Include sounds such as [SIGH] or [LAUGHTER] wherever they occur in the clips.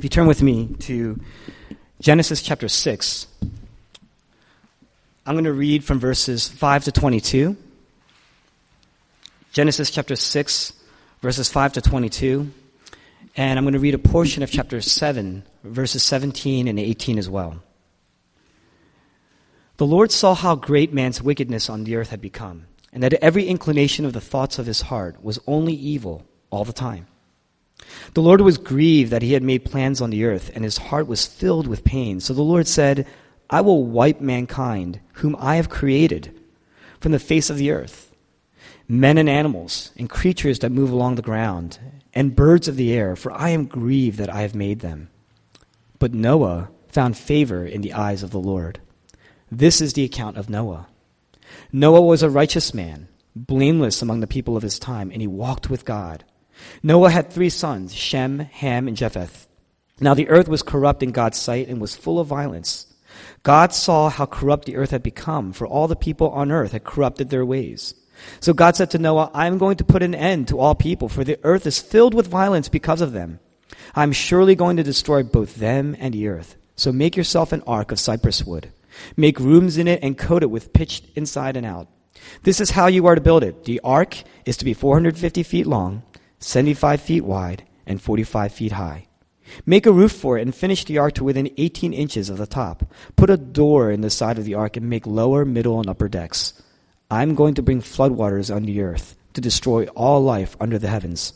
If you turn with me to Genesis chapter 6, I'm going to read from verses 5 to 22. Genesis chapter 6, verses 5 to 22. And I'm going to read a portion of chapter 7, verses 17 and 18 as well. The Lord saw how great man's wickedness on the earth had become, and that every inclination of the thoughts of his heart was only evil all the time. The Lord was grieved that he had made plans on the earth, and his heart was filled with pain. So the Lord said, I will wipe mankind, whom I have created, from the face of the earth men and animals, and creatures that move along the ground, and birds of the air, for I am grieved that I have made them. But Noah found favor in the eyes of the Lord. This is the account of Noah. Noah was a righteous man, blameless among the people of his time, and he walked with God. Noah had three sons, Shem, Ham, and Japheth. Now the earth was corrupt in God's sight and was full of violence. God saw how corrupt the earth had become, for all the people on earth had corrupted their ways. So God said to Noah, I am going to put an end to all people, for the earth is filled with violence because of them. I am surely going to destroy both them and the earth. So make yourself an ark of cypress wood. Make rooms in it and coat it with pitch inside and out. This is how you are to build it. The ark is to be 450 feet long 75 feet wide, and 45 feet high. Make a roof for it and finish the ark to within 18 inches of the top. Put a door in the side of the ark and make lower, middle, and upper decks. I'm going to bring floodwaters on the earth to destroy all life under the heavens.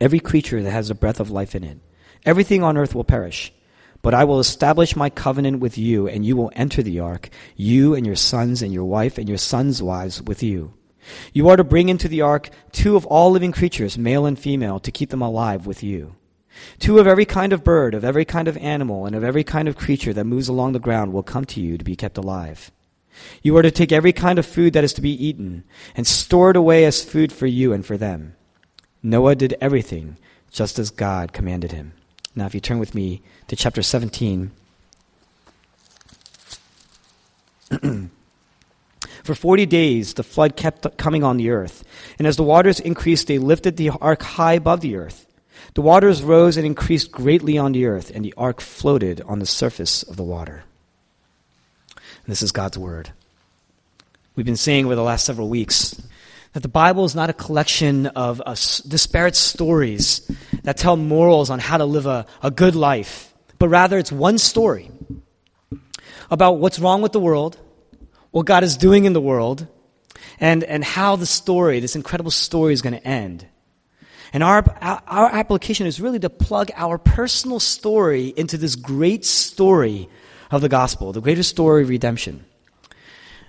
Every creature that has a breath of life in it. Everything on earth will perish. But I will establish my covenant with you, and you will enter the ark, you and your sons and your wife and your sons' wives with you. You are to bring into the ark two of all living creatures, male and female, to keep them alive with you. Two of every kind of bird, of every kind of animal, and of every kind of creature that moves along the ground will come to you to be kept alive. You are to take every kind of food that is to be eaten, and store it away as food for you and for them. Noah did everything just as God commanded him. Now, if you turn with me to chapter 17. [CLEARS THROAT] For forty days the flood kept coming on the earth, and as the waters increased, they lifted the ark high above the earth. The waters rose and increased greatly on the earth, and the ark floated on the surface of the water. And this is God's word. We've been saying over the last several weeks that the Bible is not a collection of uh, disparate stories that tell morals on how to live a, a good life, but rather it's one story about what's wrong with the world what God is doing in the world and, and how the story, this incredible story, is going to end. And our, our application is really to plug our personal story into this great story of the gospel, the greater story of redemption.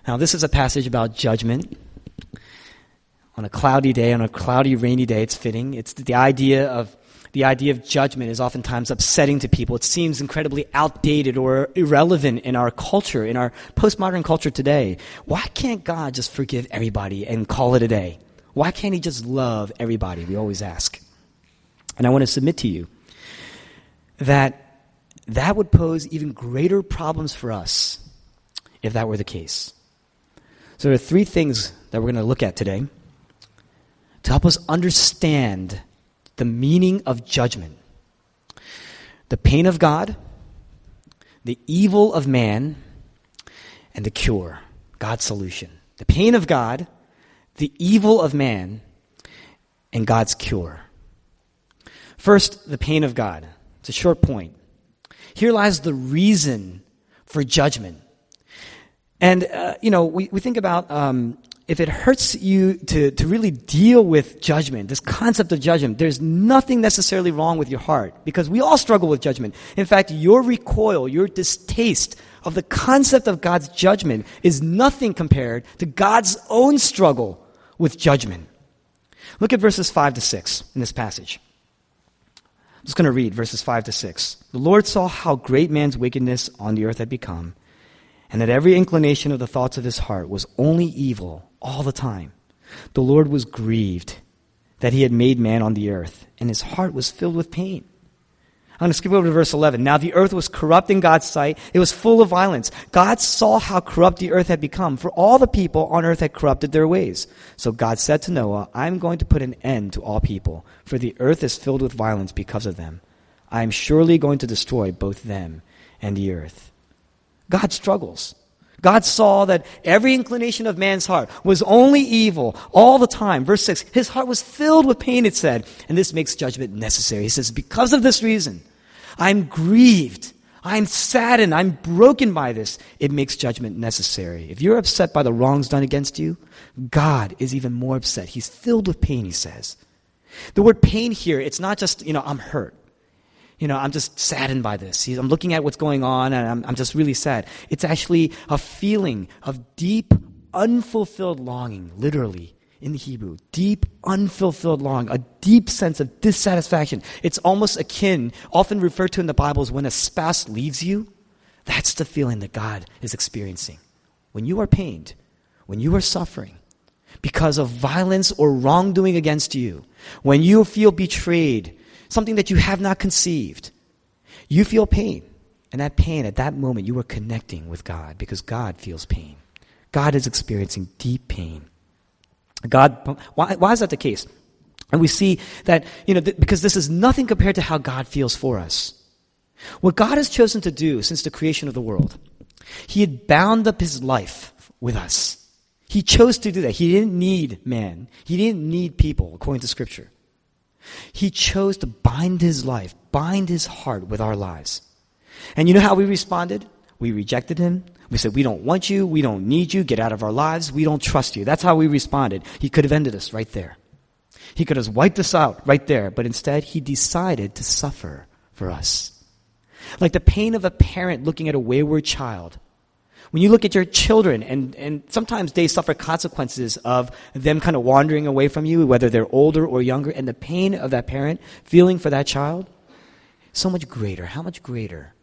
Now, this is a passage about judgment. On a cloudy day, on a cloudy, rainy day, it's fitting. It's the idea of the idea of judgment is oftentimes upsetting to people. It seems incredibly outdated or irrelevant in our culture, in our postmodern culture today. Why can't God just forgive everybody and call it a day? Why can't He just love everybody? We always ask. And I want to submit to you that that would pose even greater problems for us if that were the case. So there are three things that we're going to look at today to help us understand the meaning of judgment the pain of God, the evil of man, and the cure, God's solution. The pain of God, the evil of man, and God's cure. First, the pain of God. It's a short point. Here lies the reason for judgment. And, uh, you know, we, we think about um, if it hurts you to, to really deal with judgment, this concept of judgment, there's nothing necessarily wrong with your heart because we all struggle with judgment. In fact, your recoil, your distaste of the concept of God's judgment is nothing compared to God's own struggle with judgment. Look at verses 5 to 6 in this passage. I'm just going to read verses 5 to 6. The Lord saw how great man's wickedness on the earth had become and that every inclination of the thoughts of his heart was only evil all the time. The Lord was grieved that he had made man on the earth, and his heart was filled with pain. I'm going to skip over to verse 11. Now the earth was corrupt in God's sight. It was full of violence. God saw how corrupt the earth had become, for all the people on earth had corrupted their ways. So God said to Noah, I'm going to put an end to all people, for the earth is filled with violence because of them. I am surely going to destroy both them and the earth. God struggles. God saw that every inclination of man's heart was only evil all the time. Verse 6, his heart was filled with pain, it said, and this makes judgment necessary. He says, because of this reason, I'm grieved. I'm saddened. I'm broken by this. It makes judgment necessary. If you're upset by the wrongs done against you, God is even more upset. He's filled with pain, he says. The word pain here, it's not just, you know, I'm hurt. You know, I'm just saddened by this. I'm looking at what's going on and I'm, I'm just really sad. It's actually a feeling of deep, unfulfilled longing, literally, in the Hebrew. Deep, unfulfilled longing, a deep sense of dissatisfaction. It's almost akin, often referred to in the Bible as when a spouse leaves you. That's the feeling that God is experiencing. When you are pained, when you are suffering, because of violence or wrongdoing against you, when you feel betrayed, something that you have not conceived, you feel pain. And that pain, at that moment, you are connecting with God because God feels pain. God is experiencing deep pain. God, why, why is that the case? And we see that, you know, th- because this is nothing compared to how God feels for us. What God has chosen to do since the creation of the world, He had bound up His life with us. He chose to do that. He didn't need man. He didn't need people, according to Scripture. He chose to bind his life, bind his heart with our lives. And you know how we responded? We rejected him. We said, We don't want you. We don't need you. Get out of our lives. We don't trust you. That's how we responded. He could have ended us right there. He could have wiped us out right there. But instead, he decided to suffer for us. Like the pain of a parent looking at a wayward child when you look at your children, and, and sometimes they suffer consequences of them kind of wandering away from you, whether they're older or younger, and the pain of that parent feeling for that child, so much greater. How much greater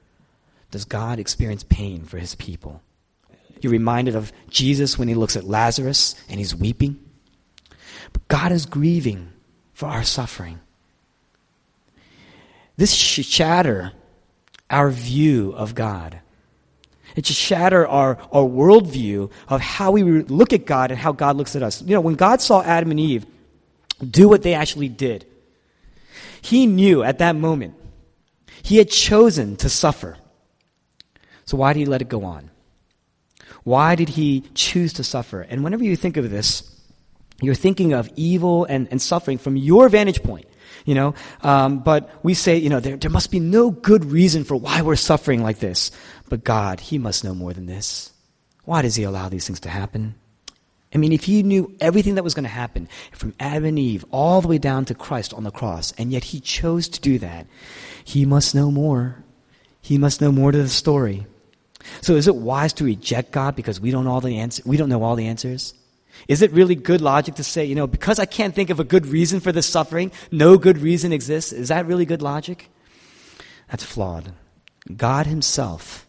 does God experience pain for his people? You're reminded of Jesus when he looks at Lazarus and he's weeping. But God is grieving for our suffering. This should shatter our view of God. It just shatter our, our worldview of how we look at God and how God looks at us. You know, when God saw Adam and Eve do what they actually did, he knew at that moment he had chosen to suffer. So why did he let it go on? Why did he choose to suffer? And whenever you think of this, you're thinking of evil and, and suffering from your vantage point you know. Um, but we say, you know, there, there must be no good reason for why we're suffering like this. But God, He must know more than this. Why does He allow these things to happen? I mean, if He knew everything that was going to happen from Adam and Eve all the way down to Christ on the cross, and yet He chose to do that, He must know more. He must know more to the story. So is it wise to reject God because we don't all the answer, we don't know all the answers? Is it really good logic to say, you know, because I can't think of a good reason for this suffering, no good reason exists? Is that really good logic? That's flawed. God Himself,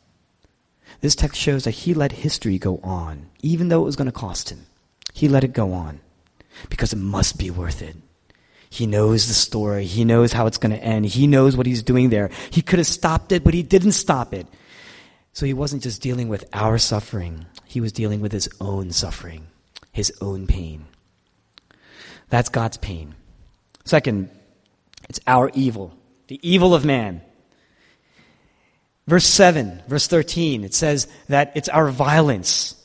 this text shows that He let history go on, even though it was going to cost Him. He let it go on because it must be worth it. He knows the story. He knows how it's going to end. He knows what He's doing there. He could have stopped it, but He didn't stop it. So He wasn't just dealing with our suffering, He was dealing with His own suffering his own pain. That's God's pain. Second, it's our evil, the evil of man. Verse 7, verse 13, it says that it's our violence.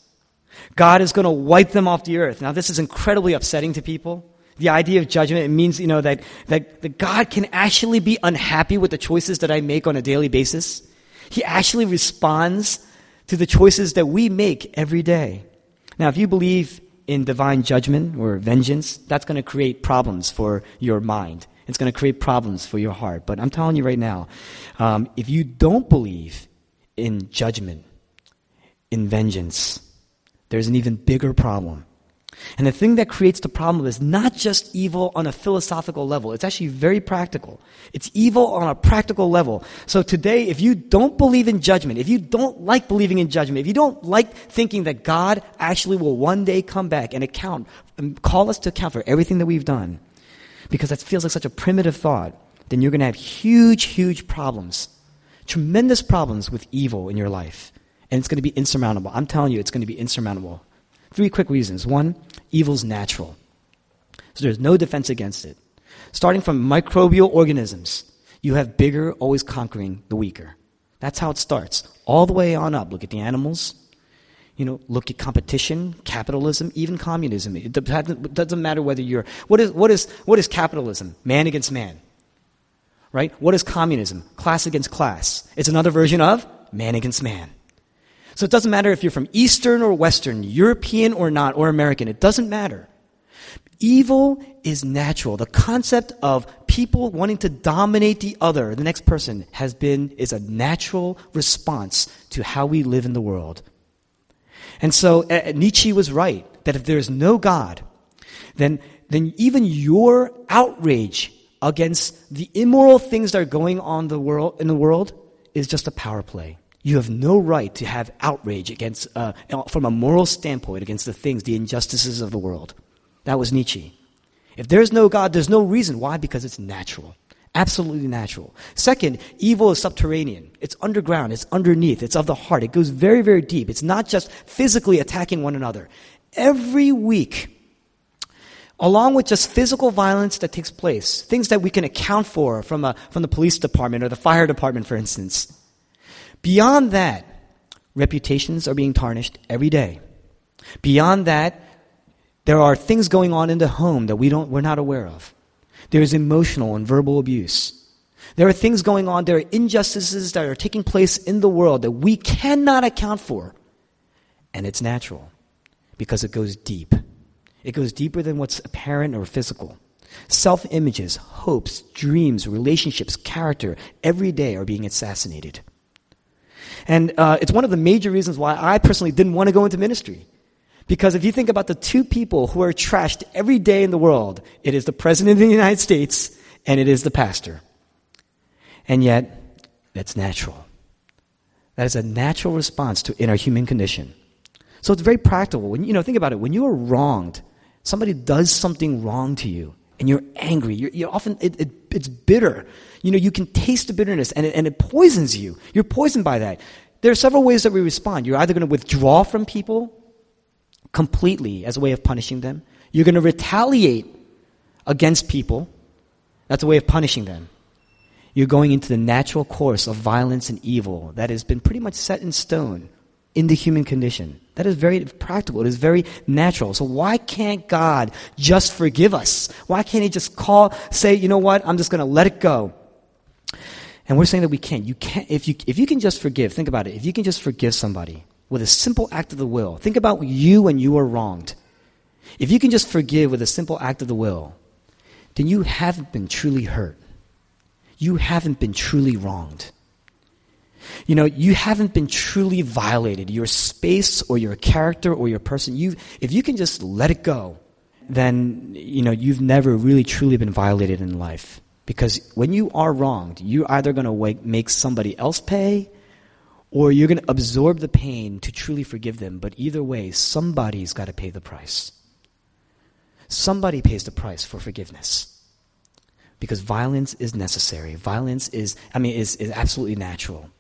God is going to wipe them off the earth. Now, this is incredibly upsetting to people. The idea of judgment, it means, you know, that, that, that God can actually be unhappy with the choices that I make on a daily basis. He actually responds to the choices that we make every day. Now, if you believe in divine judgment or vengeance, that's going to create problems for your mind. It's going to create problems for your heart. But I'm telling you right now, um, if you don't believe in judgment, in vengeance, there's an even bigger problem. And the thing that creates the problem is not just evil on a philosophical level. It's actually very practical. It's evil on a practical level. So today, if you don't believe in judgment, if you don't like believing in judgment, if you don't like thinking that God actually will one day come back and account, and call us to account for everything that we've done, because that feels like such a primitive thought, then you're going to have huge, huge problems. Tremendous problems with evil in your life. And it's going to be insurmountable. I'm telling you, it's going to be insurmountable. Three quick reasons. One, evil's natural. So there's no defense against it. Starting from microbial organisms. you have bigger always conquering the weaker. That's how it starts. All the way on up. Look at the animals. You know, look at competition, capitalism, even communism. It doesn't matter whether you're what is what is what is capitalism? Man against man. Right? What is communism? Class against class. It's another version of man against man. So it doesn't matter if you're from Eastern or Western, European or not, or American. It doesn't matter. Evil is natural. The concept of people wanting to dominate the other, the next person, has been, is a natural response to how we live in the world. And so uh, Nietzsche was right that if there is no God, then, then even your outrage against the immoral things that are going on the world, in the world is just a power play. You have no right to have outrage against, uh, from a moral standpoint, against the things, the injustices of the world. That was Nietzsche. If there's no God, there's no reason. Why? Because it's natural. Absolutely natural. Second, evil is subterranean. It's underground. It's underneath. It's of the heart. It goes very, very deep. It's not just physically attacking one another. Every week, along with just physical violence that takes place, things that we can account for from, a, from the police department or the fire department, for instance, Beyond that, reputations are being tarnished every day. Beyond that, there are things going on in the home that we don't, we're not aware of. There is emotional and verbal abuse. There are things going on, there are injustices that are taking place in the world that we cannot account for. And it's natural because it goes deep. It goes deeper than what's apparent or physical. Self images, hopes, dreams, relationships, character, every day are being assassinated. And uh, it's one of the major reasons why I personally didn't want to go into ministry. Because if you think about the two people who are trashed every day in the world, it is the President of the United States and it is the pastor. And yet, that's natural. That is a natural response to in our human condition. So it's very practical. When you know, think about it. When you are wronged, somebody does something wrong to you, and you're angry. You're, you're often it, it, it's bitter. You know, you can taste the bitterness, and it, and it poisons you. You're poisoned by that. There are several ways that we respond. You're either going to withdraw from people completely as a way of punishing them. You're going to retaliate against people. That's a way of punishing them. You're going into the natural course of violence and evil that has been pretty much set in stone in the human condition. That is very practical. It is very natural. So why can't God just forgive us? Why can't He just call, say, you know what? I'm just going to let it go. And we're saying that we can't. You can't. If you if you can just forgive, think about it. If you can just forgive somebody with a simple act of the will, think about you when you were wronged. If you can just forgive with a simple act of the will, then you haven't been truly hurt. You haven't been truly wronged. You know, you haven't been truly violated. Your space or your character or your person, you, if you can just let it go, then, you know, you've never really truly been violated in life. Because when you are wronged, you're either going to make somebody else pay or you're going to absorb the pain to truly forgive them. But either way, somebody's got to pay the price. Somebody pays the price for forgiveness. Because violence is necessary. Violence is, I mean, is, is absolutely natural.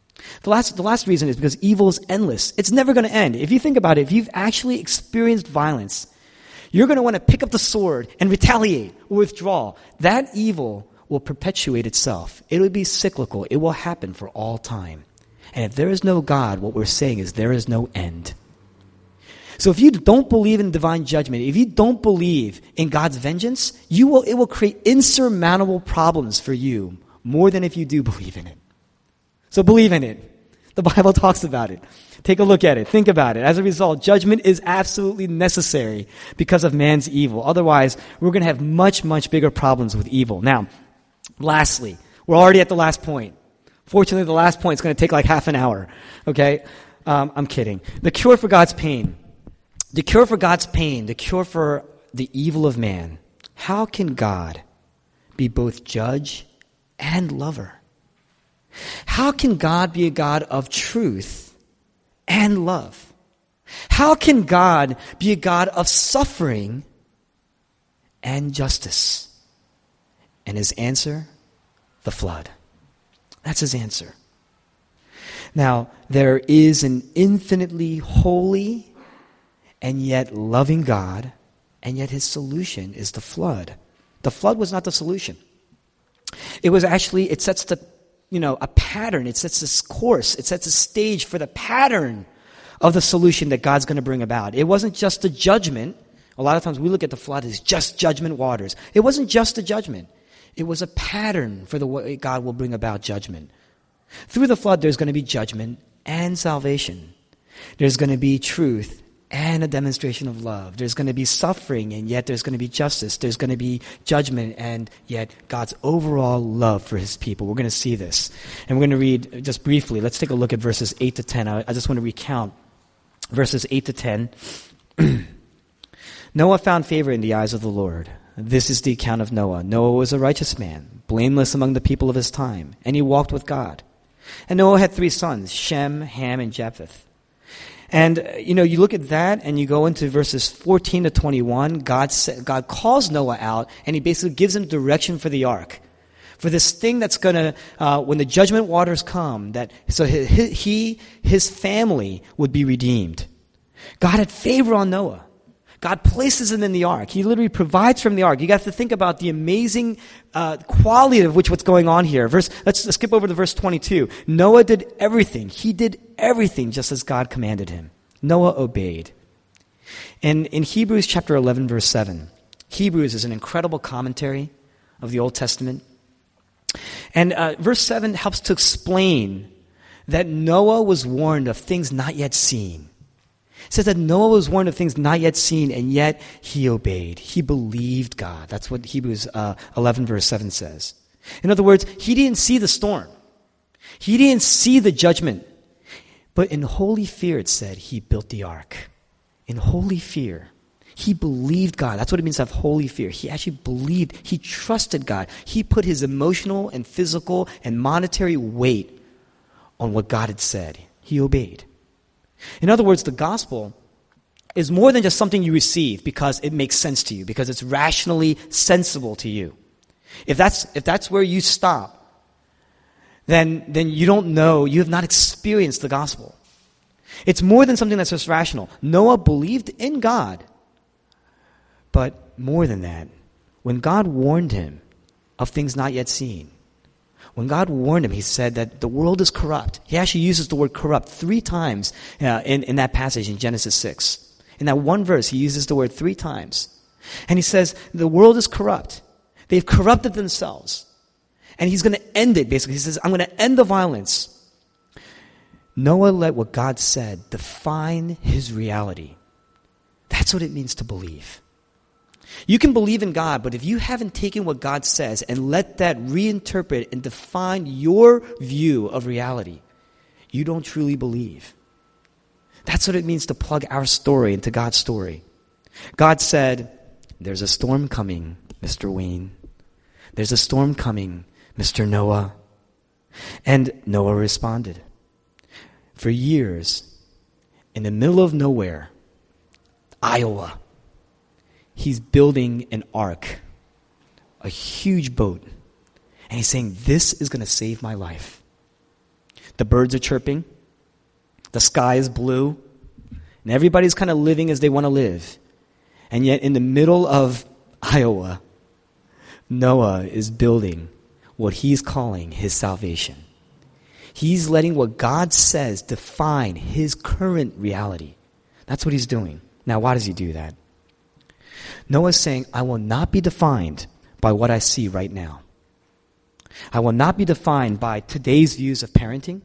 The last, the last reason is because evil is endless. It's never going to end. If you think about it, if you've actually experienced violence, you're going to want to pick up the sword and retaliate or withdraw. That evil will perpetuate itself. It will be cyclical. It will happen for all time. And if there is no God, what we're saying is there is no end. So if you don't believe in divine judgment, if you don't believe in God's vengeance, you will, it will create insurmountable problems for you more than if you do [LAUGHS] believe in it. So believe in it. The Bible [LAUGHS] talks about it. Take a look at it. Think about it. As a result, judgment is absolutely necessary because of man's evil. Otherwise, we're going to have much, much bigger problems with evil. Now, lastly, we're already at the last point. Fortunately, the last point is going to take like half an hour. Okay? Um, I'm kidding. The cure for God's pain. The cure for God's pain. The cure for the evil of man. How can God be both judge and lover? How can God be a God of truth and love? How can God be a God of suffering and justice? And his answer? The flood. That's his answer. Now, there is an infinitely holy and yet loving God, and yet his solution is the flood. The flood was not the solution. It was actually, it sets the, you know, a pattern. It sets this course. It sets a stage for the pattern of the solution that God's going to bring about. It wasn't just a judgment. A lot of times we look at the flood as just judgment waters. It wasn't just a judgment. It was a pattern for the way God will bring about judgment. Through the flood, there's going to be judgment and salvation. There's going to be truth and a demonstration of love. There's going to be suffering, and yet there's going to be justice. There's going to be judgment, and yet God's overall love for his people. We're going to see this. And we're going to read uh, just briefly. Let's take a look at verses 8 to 10. I, I just want to recount verses 8 to 10. [CLEARS THROAT] Noah found favor in the eyes of the Lord. This is the account of Noah. Noah was a righteous man, blameless among the people of his time, and he walked with God. And Noah had three sons, Shem, Ham, and Japheth. And, uh, you know, you look at that and you go into verses 14 to 21, God, God calls Noah out and he basically gives him direction for the ark. For this thing that's gonna, uh, when the judgment waters come, that, so he, his family would be redeemed. God had favor on Noah. God places him in the ark. He literally provides from the ark. You have to think about the amazing uh, quality of which what's going on here. Verse, let's, let's skip over to verse 22. Noah did everything. He did everything just as God commanded him. Noah obeyed. And in Hebrews chapter 11, verse 7, Hebrews is an incredible commentary of the Old Testament. And uh, verse 7 helps to explain that Noah was warned of things not yet seen. It says that Noah was warned of things not yet seen, and yet he obeyed. He believed God. That's what Hebrews uh, 11, verse 7 says. In other words, he didn't see the storm, he didn't see the judgment. But in holy fear, it said, he built the ark. In holy fear. He believed God. That's what it means to have holy fear. He actually believed, he trusted God. He put his emotional and physical and monetary weight on what God had said. He obeyed. In other words, the gospel is more than just something you receive because it makes sense to you, because it's rationally sensible to you. If that's, if that's where you stop, then, then you don't know, you have not experienced the gospel. It's more than something that's just rational. Noah believed in God. But more than that, when God warned him of things not yet seen, when God warned him, he said that the world is corrupt. He actually uses the word corrupt three times uh, in, in that passage in Genesis 6. In that one verse, he uses the word three times. And he says, the world is corrupt. They've corrupted themselves. And he's going to end it, basically. He says, I'm going to end the violence. Noah let what God said define his reality. That's what it means to believe. You can believe in God, but if you haven't taken what God says and let that reinterpret and define your view of reality, you don't truly believe. That's what it means to plug our story into God's story. God said, There's a storm coming, Mr. Wayne. There's a storm coming, Mr. Noah. And Noah responded. For years, in the middle of nowhere, Iowa, he's building an ark, a huge boat. And he's saying, This is going to save my life. The birds are chirping, the sky is blue, and everybody's kind of living as they want to live. And yet, in the middle of Iowa, Noah is building what he's calling his salvation. He's letting what God says define his current reality. That's what he's doing. Now, why does he do that? Noah's saying, I will not be defined by what I see right now. I will not be defined by today's views of parenting.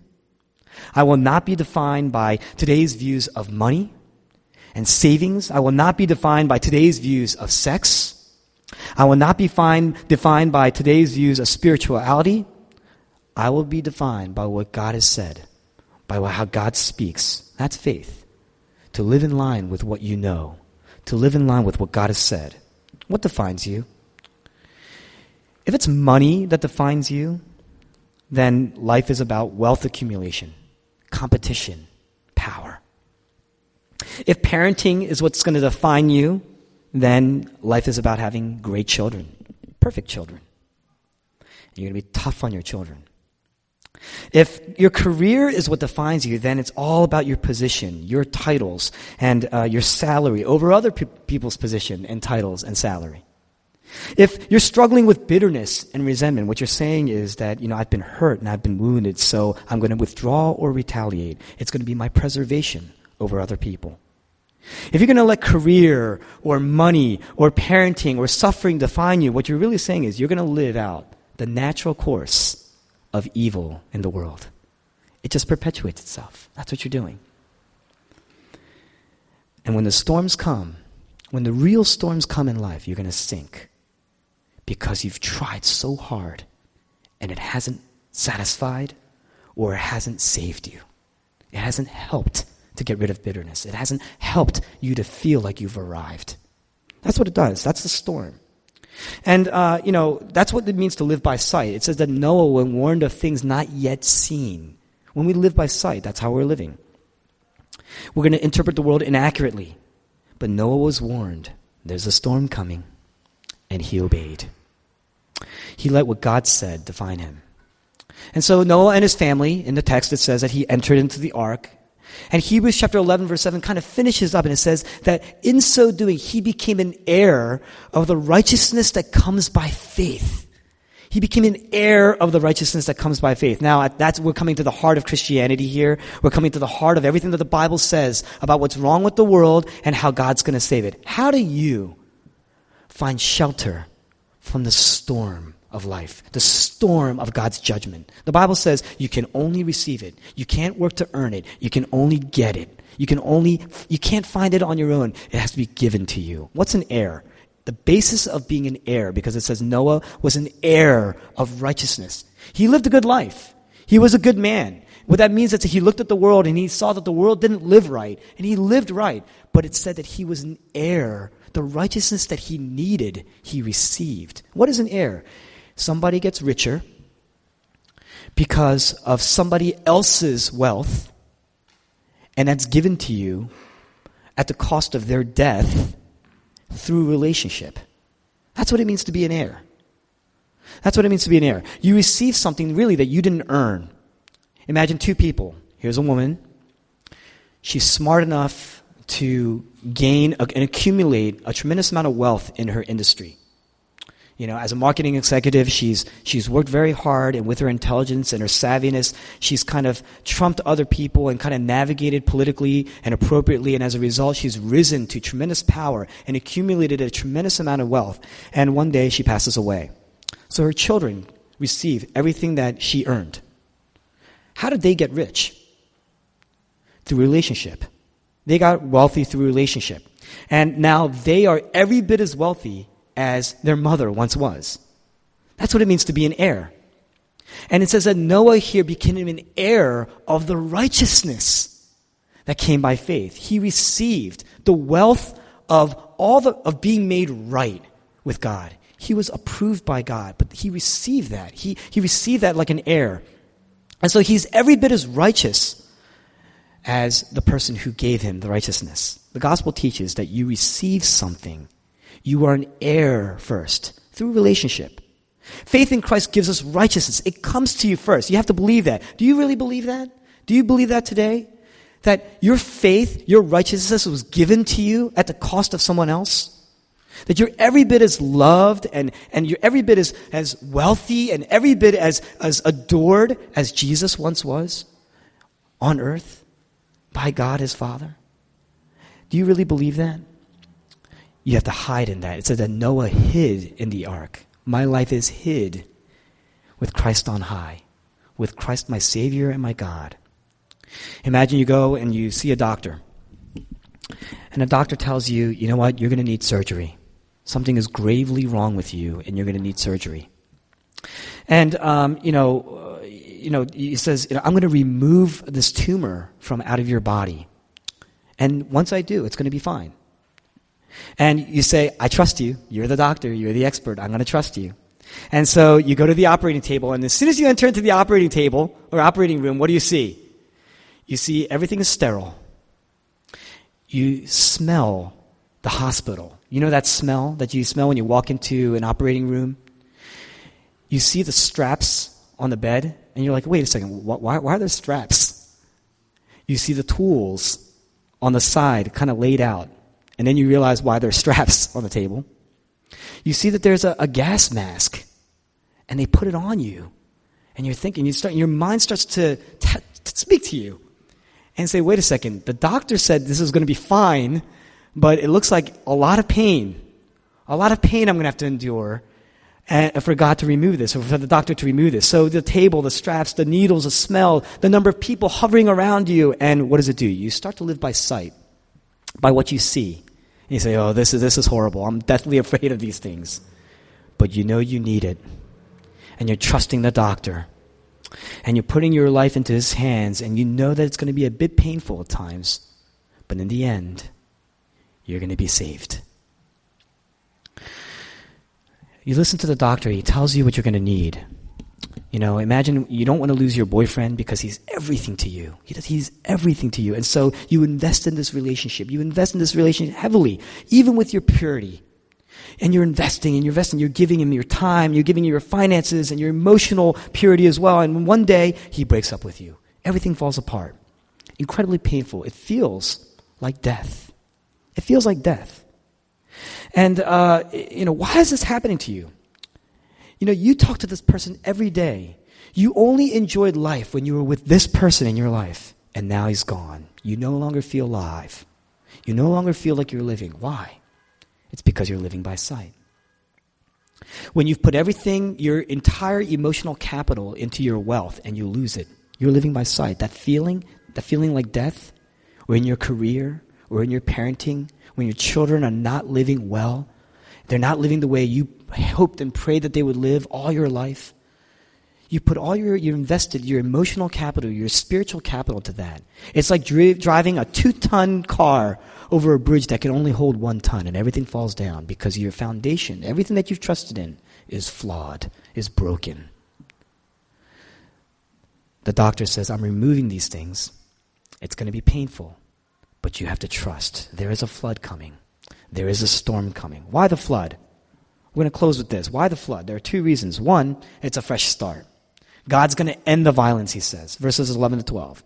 I will not be defined by today's views of money and savings. I will not be defined by today's views of sex. I will not be defined by today's views of spirituality. I will be defined by what God has said, by how God speaks. That's faith. To live in line with what you know to live in line with what God has said. What defines you? If it's money that defines you, then life is about wealth accumulation, competition, power. If parenting is what's going to define you, then life is about having great children, perfect children. You're going to be tough on your children. If your career is what defines you, then it's all about your position, your titles, and uh, your salary over other pe- people's position and titles and salary. If you're struggling with bitterness and resentment, what you're saying is that, you know, I've been hurt and I've been wounded, so I'm going to withdraw or retaliate. It's going to be my preservation over other people. If you're going to let career or money or parenting or suffering define you, what you're really saying is you're going to live out the natural course of evil in the world. It just perpetuates itself. That's what you're doing. And when the storms come, when the real storms come in life, you're going to sink because you've tried so hard and it hasn't satisfied or it hasn't saved you. It hasn't helped to get rid of bitterness. It hasn't helped you to feel like you've arrived. That's what it does. That's the storm. And, uh, you know, that's what it means to live by sight. It says that Noah was warned of things not yet seen. When we live by sight, that's how we're living. We're going to interpret the world inaccurately. But Noah was warned there's a storm coming, and he obeyed. He let what God said define him. And so Noah and his family, in the text it says that he entered into the ark. And Hebrews chapter 11 verse 7 kind of finishes up and it says that in so doing he became an heir of the righteousness that comes by faith. He became an heir of the righteousness that comes by faith. Now, that's, we're coming to the heart of Christianity here. We're coming to the heart of everything that the Bible says about what's wrong with the world and how God's going to save it. How do you find shelter from the storm of life, the storm of God's judgment? The Bible says you can only receive it. You can't work to earn it. You can only get it. You can only, you can't find it on your own. It has to be given to you. What's an heir? the basis of being an heir, because it says Noah was an heir of righteousness. He lived a good life. He was a good man. What that means is that he looked at the world and he saw that the world didn't live right, and he lived right. But it said that he was an heir. The righteousness that he needed, he received. What is an heir? Somebody gets richer because of somebody else's wealth, and that's given to you at the cost of their death through relationship. That's what it means to be an heir. That's what it means to be an heir. You receive something really that you didn't earn. Imagine two people. Here's a woman. She's smart enough to gain and accumulate a tremendous amount of wealth in her industry. You know, as a marketing executive, she's, she's worked very hard and with her intelligence and her savviness, she's kind of trumped other people and kind of navigated politically and appropriately. And as a result, she's risen to tremendous power and accumulated a tremendous amount of wealth. And one day she passes away. So her children receive everything that she earned. How did they get rich? Through relationship. They got wealthy through relationship. And now they are every bit as wealthy as their mother once was. That's what it means to be an heir. And it says that Noah here became an heir of the righteousness that came by faith. He received the wealth of all the, of being made right with God. He was approved by God, but he received that. He, he received that like an heir. And so he's every bit as righteous as the person who gave him the righteousness. The gospel teaches that you receive something you are an heir first through relationship. Faith in Christ gives us righteousness. It comes to you first. You have to believe that. Do you really believe that? Do you believe that today? That your faith, your righteousness was given to you at the cost of someone else? That you're every bit as loved and, and you're every bit as, as wealthy and every bit as, as adored as Jesus once was on earth by God his Father? Do you really believe that? You have to hide in that. It says that Noah hid in the ark. My life is hid with Christ on high, with Christ my Savior and my God. Imagine you go and you see a doctor, and the doctor tells you, you know what, you're going to need surgery. Something is gravely wrong with you, and you're going to need surgery. And, um, you know, uh, you know, he says, you know, I'm going to remove this tumor from out of your body. And once I do, it's going to be fine. And you say, I trust you. You're the doctor. You're the expert. I'm going to trust you. And so you go to the operating table, and as soon as you enter into the operating table or operating room, what do you see? You see everything is sterile. You smell the hospital. You know that smell that you smell when you walk into an operating room? You see the straps on the bed, and you're like, wait a second, why, why are there straps? You see the tools on the side kind of laid out. And then you realize why there's straps [LAUGHS] on the table. You see that there's a, a gas mask, and they put it on you. And you're thinking, you start, your mind starts to, t- speak to you and say, wait a second, the doctor said this is going to be fine, but it looks like a lot of pain. A lot of pain I'm going to have to endure and for God to remove this, or for the doctor to remove this. So the table, the straps, the needles, the smell, the number of people hovering around you, and what does it do? You start to live by sight, by what you see. You say, oh, this is, this is horrible. I'm deathly afraid of these things. But you know you need it. And you're trusting the doctor. And you're putting your life into his hands, and you know that it's going to be a bit painful at times. But in the end, you're going to be saved. You listen to the doctor, he tells you what you're going to need. You know, imagine you don't want to lose your boyfriend because he's everything to you. He does, he's everything to you. And so you invest in this relationship. You invest in this relationship heavily, even with your purity. And you're investing and you're investing. You're giving him your time. You're giving him your finances and your emotional purity as well. And one day he breaks up with you. Everything falls apart. Incredibly painful. It feels like death. It feels like death. And, uh, you know, why is this happening to you? You know, you talk to this person every day. You only enjoyed life when you were with this person in your life, and now he's gone. You no longer feel alive. You no longer feel like you're living. Why? It's because you're living by sight. When you've put everything, your entire emotional capital into your wealth and you lose it, you're living by sight. That feeling, that feeling like death, or in your career, or in your parenting, when your children are not living well, they're not living the way you hoped and prayed that they would live all your life. You put all your, you invested your emotional capital, your spiritual capital to that. It's like dri- driving a two ton car over a bridge that can only hold one ton and everything falls down because your foundation, everything that you've trusted in, is flawed, is broken. The doctor says, I'm removing these things. It's going to be painful. But you have to trust. There is a flood coming. There is a storm coming. Why the flood? We're going to close with this. Why the flood? There are two reasons. One, it's a fresh start. God's going to end the violence, he says. Verses 11 to 12.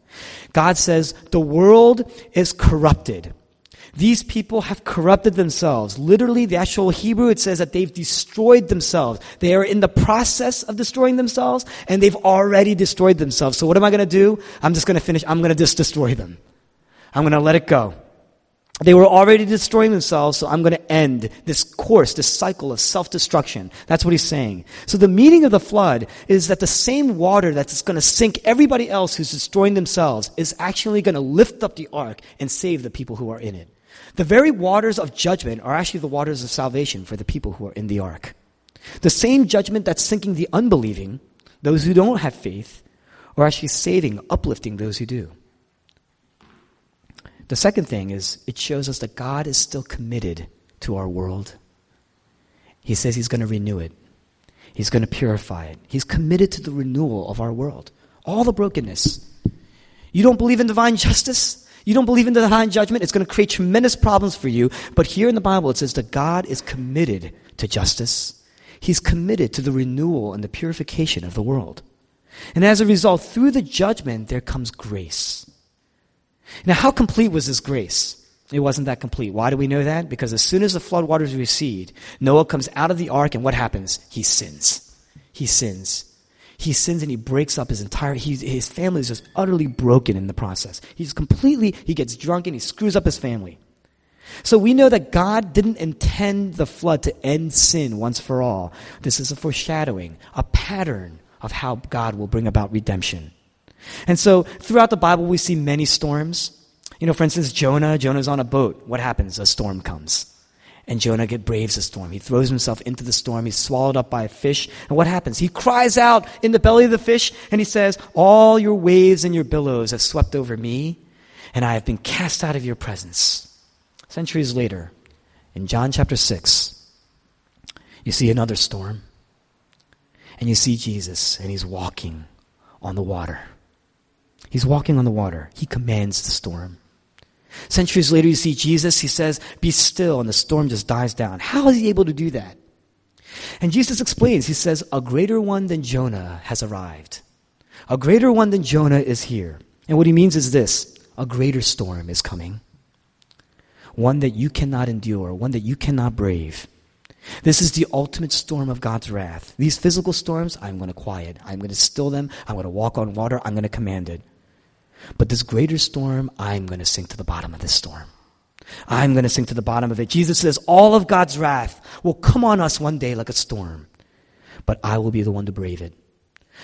God says, the world is corrupted. These people have corrupted themselves. Literally, the actual Hebrew, it says that they've destroyed themselves. They are in the process of destroying themselves, and they've already destroyed themselves. So what am I going to do? I'm just going to finish. I'm going to just destroy them. I'm going to let it go. They were already destroying themselves, so I'm going to end this course, this cycle of self-destruction. That's what he's saying. So the meaning of the flood is that the same water that's going to sink everybody else who's destroying themselves is actually going to lift up the ark and save the people who are in it. The very waters of judgment are actually the waters of salvation for the people who are in the ark. The same judgment that's sinking the unbelieving, those who don't have faith, are actually saving, uplifting those who do. The second thing is it shows us that God is still committed to our world. He says He's going to renew it, He's going to purify it. He's committed to the renewal of our world. All the brokenness. You don't believe in divine justice? You don't believe in divine judgment? It's going to create tremendous problems for you. But here in the Bible, it says that God is committed to justice. He's committed to the renewal and the purification of the world. And as a result, through the judgment, there comes grace. Now, how complete was this grace? It wasn't that complete. Why do we know that? Because as soon as the floodwaters recede, Noah comes out of the ark, and what happens? He sins. He sins. He sins and he breaks up his entire, he, his family is just utterly broken in the process. He's completely, he gets drunk and he screws up his family. So we know that God didn't intend the flood to end sin once for all. This is a foreshadowing, a pattern of how God will bring about redemption. And so throughout the Bible, we see many storms. You know, for instance, Jonah, Jonah's on a boat. What happens? A storm comes. And Jonah get braves the storm. He throws himself into the storm. He's swallowed up by a fish. And what happens? He cries out in the belly of the fish and he says, All your waves and your billows have swept over me, and I have been cast out of your presence. Centuries later, in John chapter 6, you see another storm. And you see Jesus, and he's walking on the water. He's walking on the water. He commands the storm. Centuries later, you see Jesus. He says, Be still, and the storm just dies down. How is he able to do that? And Jesus explains, He says, A greater one than Jonah has arrived. A greater one than Jonah is here. And what he means is this a greater storm is coming. One that you cannot endure, one that you cannot brave. This is the ultimate storm of God's wrath. These physical storms, I'm going to quiet. I'm going to still them. I'm going to walk on water. I'm going to command it. But this greater storm, I'm going to sink to the bottom of this storm. I'm going to sink to the bottom of it. Jesus says all of God's wrath will come on us one day like a storm, but I will be the one to brave it.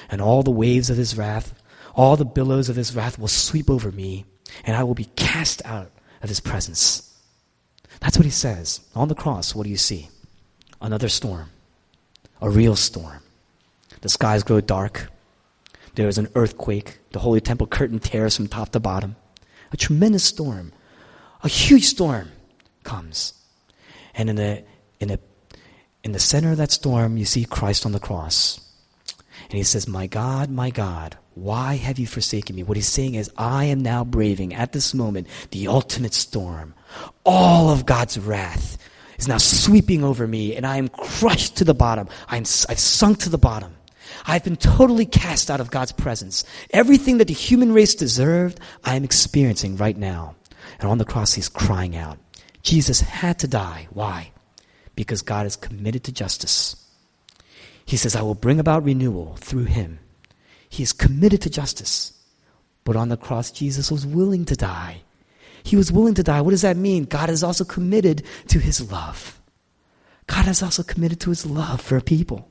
And all the waves of his wrath, all the billows of his wrath will sweep over me, and I will be cast out of his presence. That's what he says. On the cross, what do you see? Another storm. A real storm. The skies grow dark. There is an earthquake. The holy temple curtain tears from top to bottom. A tremendous storm. A huge storm comes. And in the, in the, in the center of that storm, you see Christ on the cross. And he says, My God, my God, why have you forsaken me? What he's saying is, I am now braving at this moment the ultimate storm. All of God's wrath is now sweeping over me, and I am crushed to the bottom. I'm, I've sunk to the bottom. I've been totally cast out of God's presence. Everything that the human race deserved, I am experiencing right now. And on the cross, he's crying out. Jesus had to die. Why? Because God is committed to justice. He says, I will bring about renewal through him. He is committed to justice. But on the cross, Jesus was willing to die. He was willing to die. What does that mean? God is also committed to his love. God is also committed to his love for people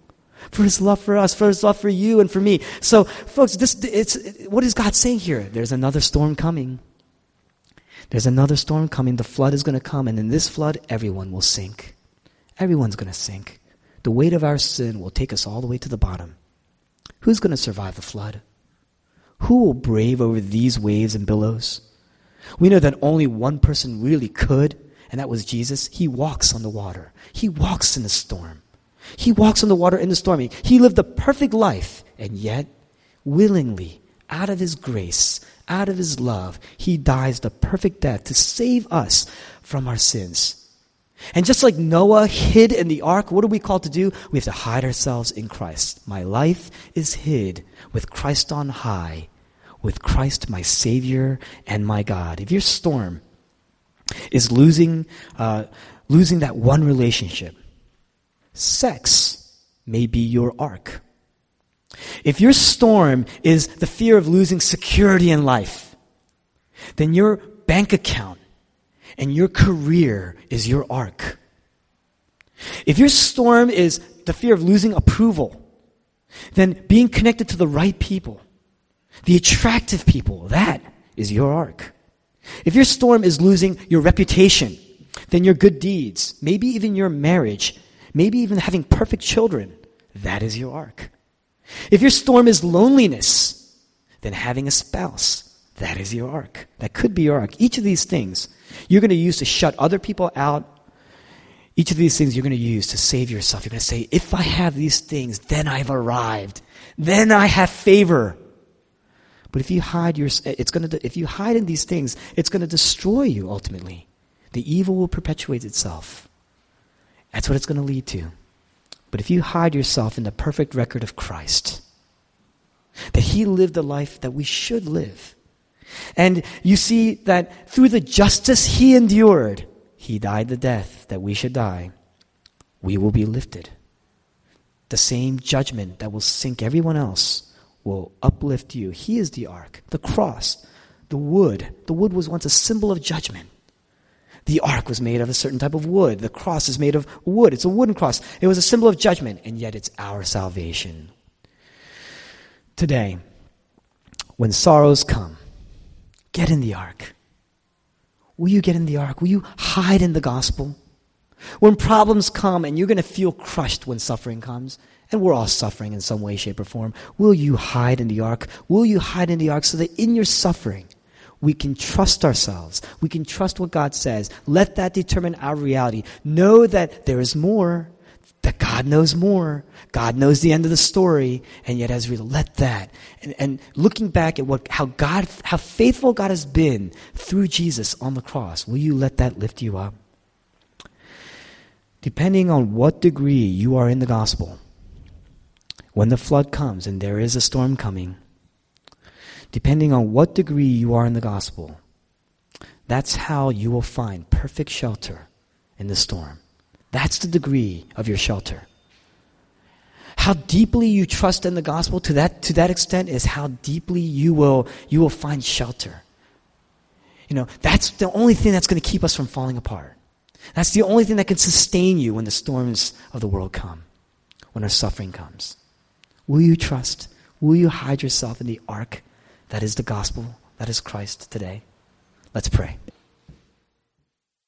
for his love for us, for his love for you and for me. So, folks, this, it's, what is God saying here? There's another storm coming. There's another storm coming. The flood is going to come, and in this flood, everyone will sink. Everyone's going to sink. The weight of our sin will take us all the way to the bottom. Who's going to survive the flood? Who will brave over these waves and billows? We know that only one person really could, and that was Jesus. He walks on the water. He walks in the storm. He walks on the water in the stormy. He lived a perfect life, and yet, willingly, out of his grace, out of his love, he dies the perfect death to save us from our sins. And just like Noah hid in the ark, what are we called to do? We have to hide ourselves in Christ. My life is hid with Christ on high, with Christ my Savior and my God. If your storm is losing, uh, losing that one relationship, sex may be your ark. If your storm is the fear of losing security in life, then your bank account and your career is your ark. If your storm is the fear of losing approval, then being connected to the right people, the attractive people, that is your ark. If your storm is losing your reputation, then your good deeds, maybe even your marriage, maybe even having perfect children, that is your ark. If your storm is loneliness, then having a spouse, that is your ark. That could be your ark. Each of these things you're going to use to shut other people out. Each of these things you're going to use to save yourself. You're going to say, if I have these things, then I've arrived. Then I have favor. But if you hide your, eh, it's going to, if you hide in these things, it's going to destroy you ultimately. The evil will perpetuate itself. That's what it's going to lead to. But if you hide yourself in the perfect record of Christ, that He lived the life that we should live, and you see that through the justice He endured, He died the death that we should die, we will be lifted. The same judgment that will sink everyone else will uplift you. He is the ark, the cross, the wood. The wood was once a symbol of judgment. The ark was made of a certain type of wood. The cross is made of wood. It's a wooden cross. It was a symbol of judgment, and yet it's our salvation. Today, when sorrows come, get in the ark. Will you get in the ark? Will you hide in the gospel? When problems come and you're going to feel crushed when suffering comes, and we're all suffering in some way, shape, or form, will you hide in the ark? Will you hide in the ark so that in your suffering, we can trust ourselves. We can trust what God says. Let that determine our reality. Know that there is more, that God knows more. God knows the end of the story, and yet as we let that, and, and looking back at what, how God, how faithful God has been through Jesus on the cross, will you let that lift you up? Depending on what degree you are in the gospel, when the flood comes and there is a storm coming, depending on what degree you are in the gospel, that's how you will find perfect shelter in the storm. That's the degree of your shelter. How deeply you trust in the gospel to that, to that extent is how deeply you will, you will find shelter. You know, that's the only thing that's going to keep us from falling apart. That's the only thing that can sustain you when the storms of the world come, when our suffering comes. Will you trust? Will you hide yourself in the ark that is the gospel, that is Christ today? Let's pray.